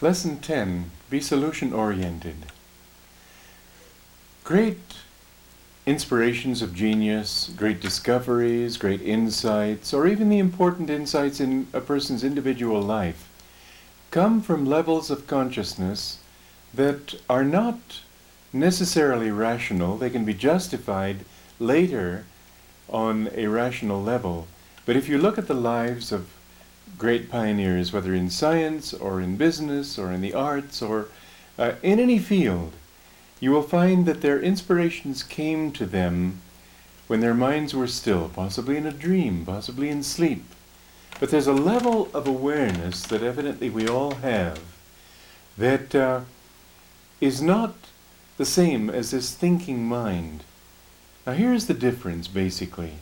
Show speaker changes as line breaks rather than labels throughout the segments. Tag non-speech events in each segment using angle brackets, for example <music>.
Lesson 10 Be solution oriented. Great inspirations of genius, great discoveries, great insights, or even the important insights in a person's individual life come from levels of consciousness that are not necessarily rational. They can be justified later on a rational level. But if you look at the lives of great pioneers, whether in science or in business or in the arts or uh, in any field, you will find that their inspirations came to them when their minds were still, possibly in a dream, possibly in sleep. But there's a level of awareness that evidently we all have that uh, is not the same as this thinking mind. Now, here's the difference basically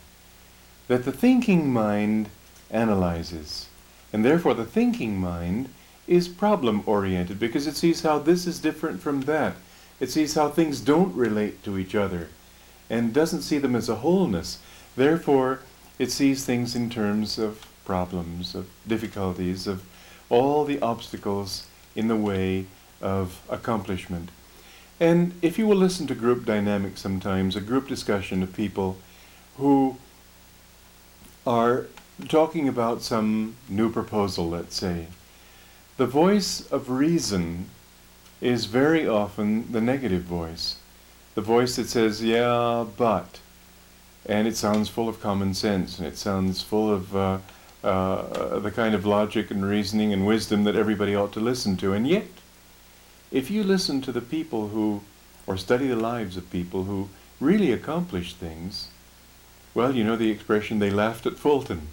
that the thinking mind analyzes. And therefore, the thinking mind is problem oriented because it sees how this is different from that. It sees how things don't relate to each other and doesn't see them as a wholeness. Therefore, it sees things in terms of problems, of difficulties, of all the obstacles in the way of accomplishment. And if you will listen to group dynamics sometimes, a group discussion of people who are talking about some new proposal, let's say, the voice of reason is very often the negative voice. The voice that says, yeah, but. And it sounds full of common sense, and it sounds full of uh, uh, the kind of logic and reasoning and wisdom that everybody ought to listen to. And yet, if you listen to the people who, or study the lives of people who really accomplish things, well, you know the expression, they laughed at Fulton.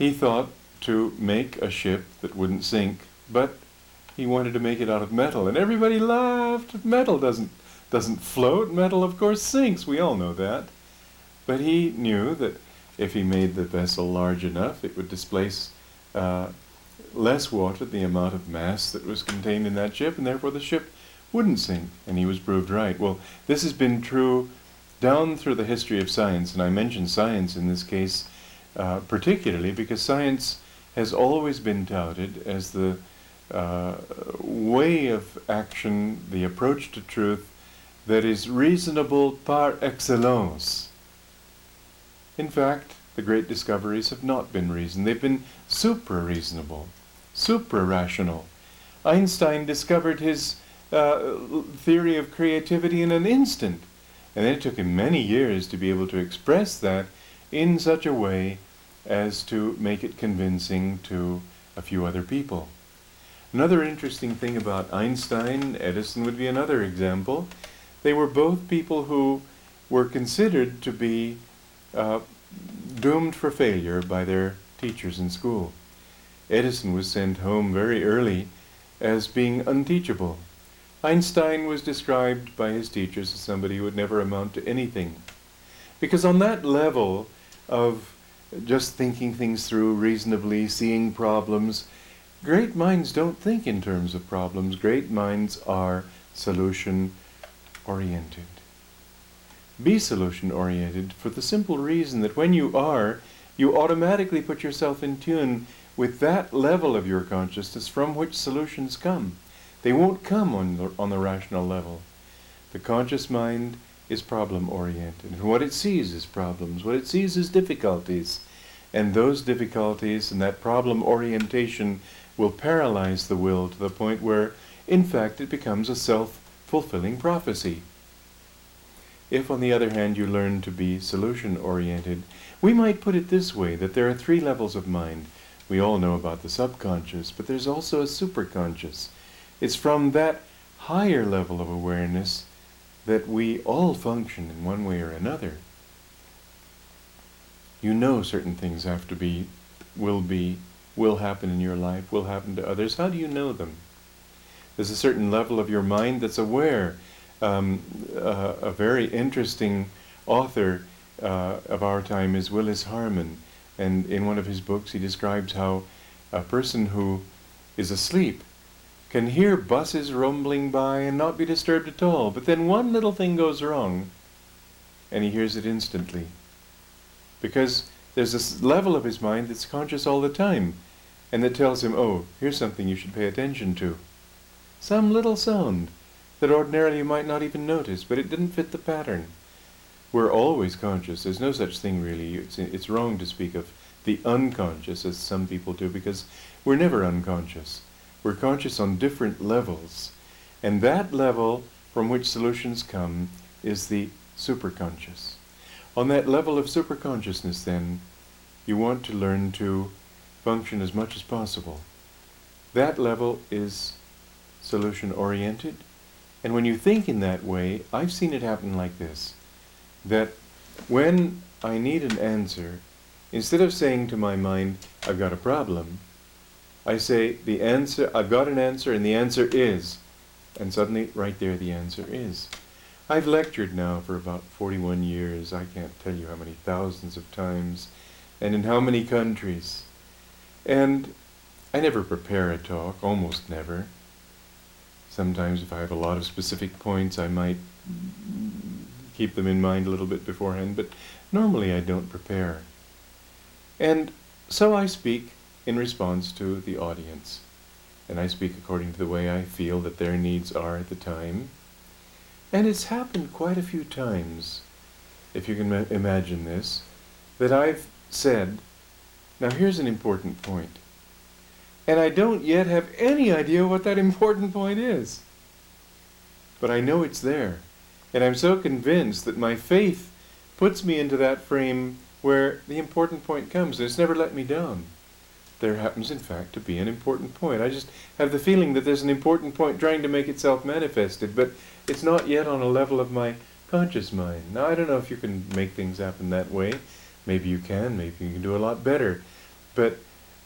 He thought to make a ship that wouldn't sink, but he wanted to make it out of metal, and everybody laughed. Metal doesn't doesn't float. Metal, of course, sinks. We all know that. But he knew that if he made the vessel large enough, it would displace uh, less water, the amount of mass that was contained in that ship, and therefore the ship wouldn't sink. And he was proved right. Well, this has been true down through the history of science, and I mention science in this case uh, particularly because science has always been touted as the uh, way of action, the approach to truth that is reasonable par excellence. In fact, the great discoveries have not been reason. They've been supra-reasonable, supra-rational. Einstein discovered his uh, theory of creativity in an instant, and then it took him many years to be able to express that in such a way as to make it convincing to a few other people. Another interesting thing about Einstein, Edison would be another example. They were both people who were considered to be uh, doomed for failure by their teachers in school. Edison was sent home very early as being unteachable. Einstein was described by his teachers as somebody who would never amount to anything. Because on that level, of just thinking things through reasonably, seeing problems. Great minds don't think in terms of problems. Great minds are solution oriented. Be solution oriented for the simple reason that when you are, you automatically put yourself in tune with that level of your consciousness from which solutions come. They won't come on the, on the rational level. The conscious mind is problem oriented. And what it sees is problems. What it sees is difficulties. And those difficulties and that problem orientation will paralyze the will to the point where, in fact, it becomes a self fulfilling prophecy. If, on the other hand, you learn to be solution oriented, we might put it this way that there are three levels of mind. We all know about the subconscious, but there's also a superconscious. It's from that higher level of awareness that we all function in one way or another. You know certain things have to be, will be, will happen in your life, will happen to others. How do you know them? There's a certain level of your mind that's aware. Um, uh, a very interesting author uh, of our time is Willis Harman, and in one of his books he describes how a person who is asleep can hear buses rumbling by and not be disturbed at all. But then one little thing goes wrong, and he hears it instantly. Because there's this level of his mind that's conscious all the time, and that tells him, oh, here's something you should pay attention to. some little sound that ordinarily you might not even notice, but it didn't fit the pattern. We're always conscious. There's no such thing really. It's, it's wrong to speak of the unconscious as some people do because we're never unconscious. We're conscious on different levels. And that level from which solutions come is the superconscious. On that level of superconsciousness, then, you want to learn to function as much as possible. That level is solution oriented. And when you think in that way, I've seen it happen like this that when I need an answer, instead of saying to my mind, I've got a problem, I say, the answer, I've got an answer, and the answer is. And suddenly, right there, the answer is. I've lectured now for about 41 years. I can't tell you how many thousands of times, and in how many countries. And I never prepare a talk, almost never. Sometimes, if I have a lot of specific points, I might keep them in mind a little bit beforehand, but normally I don't prepare. And so I speak in response to the audience. And I speak according to the way I feel that their needs are at the time. And it's happened quite a few times, if you can ma- imagine this, that I've said, now here's an important point. And I don't yet have any idea what that <laughs> important point is. But I know it's there. And I'm so convinced that my faith puts me into that frame where the important point comes. It's never let me down. There happens, in fact, to be an important point. I just have the feeling that there's an important point trying to make itself manifested, but it's not yet on a level of my conscious mind. Now, I don't know if you can make things happen that way. Maybe you can, maybe you can do a lot better. But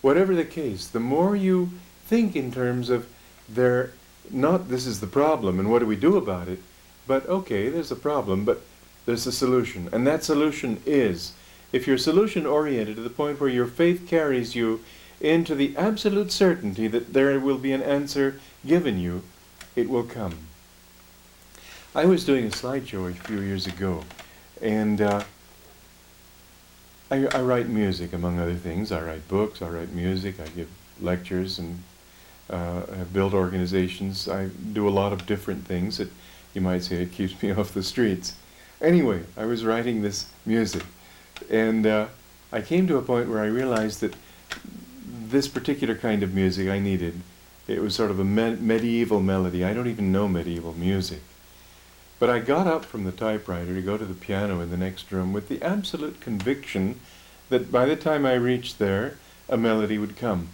whatever the case, the more you think in terms of there, not this is the problem and what do we do about it, but okay, there's a problem, but there's a solution. And that solution is, if you're solution oriented to the point where your faith carries you into the absolute certainty that there will be an answer given you, it will come. I was doing a slideshow a few years ago, and uh, I, I, write music, among other things. I write books, I write music, I give lectures, and uh, built organizations. I do a lot of different things that you might say it keeps me <laughs> off the streets. Anyway, I was writing this music, and uh, I came to a point where I realized that this particular kind of music I needed. It was sort of a me- medieval melody. I don't even know medieval music. But I got up from the typewriter to go to the piano in the next room with the absolute conviction that by the time I reached there, a melody would come.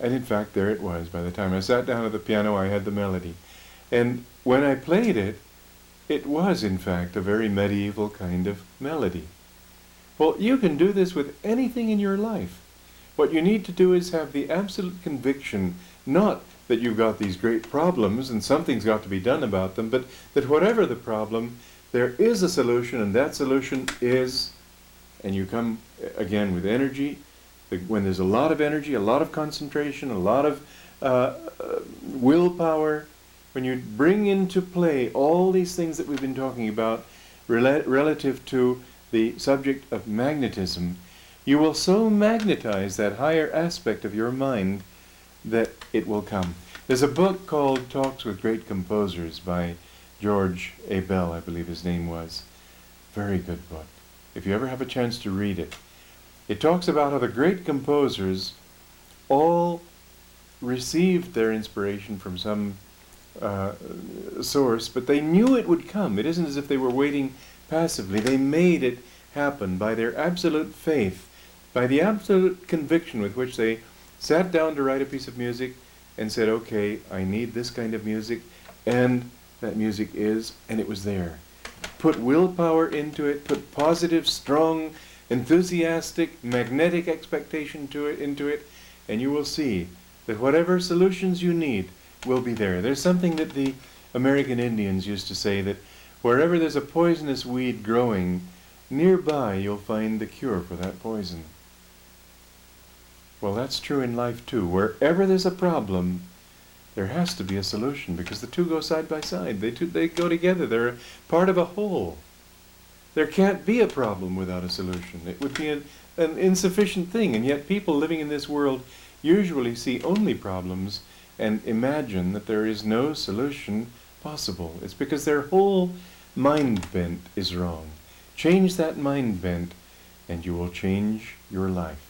And in fact, there it was. By the time I sat down at the piano, I had the melody. And when I played it, it was, in fact, a very medieval kind of melody. Well, you can do this with anything in your life. What you need to do is have the absolute conviction, not that you've got these great problems and something's got to be done about them, but that whatever the problem, there is a solution, and that solution is, and you come again with energy. When there's a lot of energy, a lot of concentration, a lot of uh, uh, willpower, when you bring into play all these things that we've been talking about rel- relative to the subject of magnetism, you will so magnetize that higher aspect of your mind that it will come. There's a book called Talks with Great Composers by George A. Bell, I believe his name was. Very good book. If you ever have a chance to read it, it talks about how the great composers all received their inspiration from some uh, source, but they knew it would come. It isn't as if they were waiting passively. They made it happen by their absolute faith by the absolute conviction with which they sat down to write a piece of music and said, okay, I need this kind of music, and that music is, and it was there. Put willpower into it, put positive, strong, enthusiastic, magnetic expectation to it, into it, and you will see that whatever solutions you need will be there. There's something that the American Indians used to say that wherever there's a poisonous weed growing, nearby you'll find the cure for that poison. Well, that's true in life too. Wherever there's a problem, there has to be a solution because the two go side by side. They, two, they go together. They're part of a whole. There can't be a problem without a solution. It would be an, an insufficient thing. And yet, people living in this world usually see only problems and imagine that there is no solution possible. It's because their whole mind bent is wrong. Change that mind bent, and you will change your life.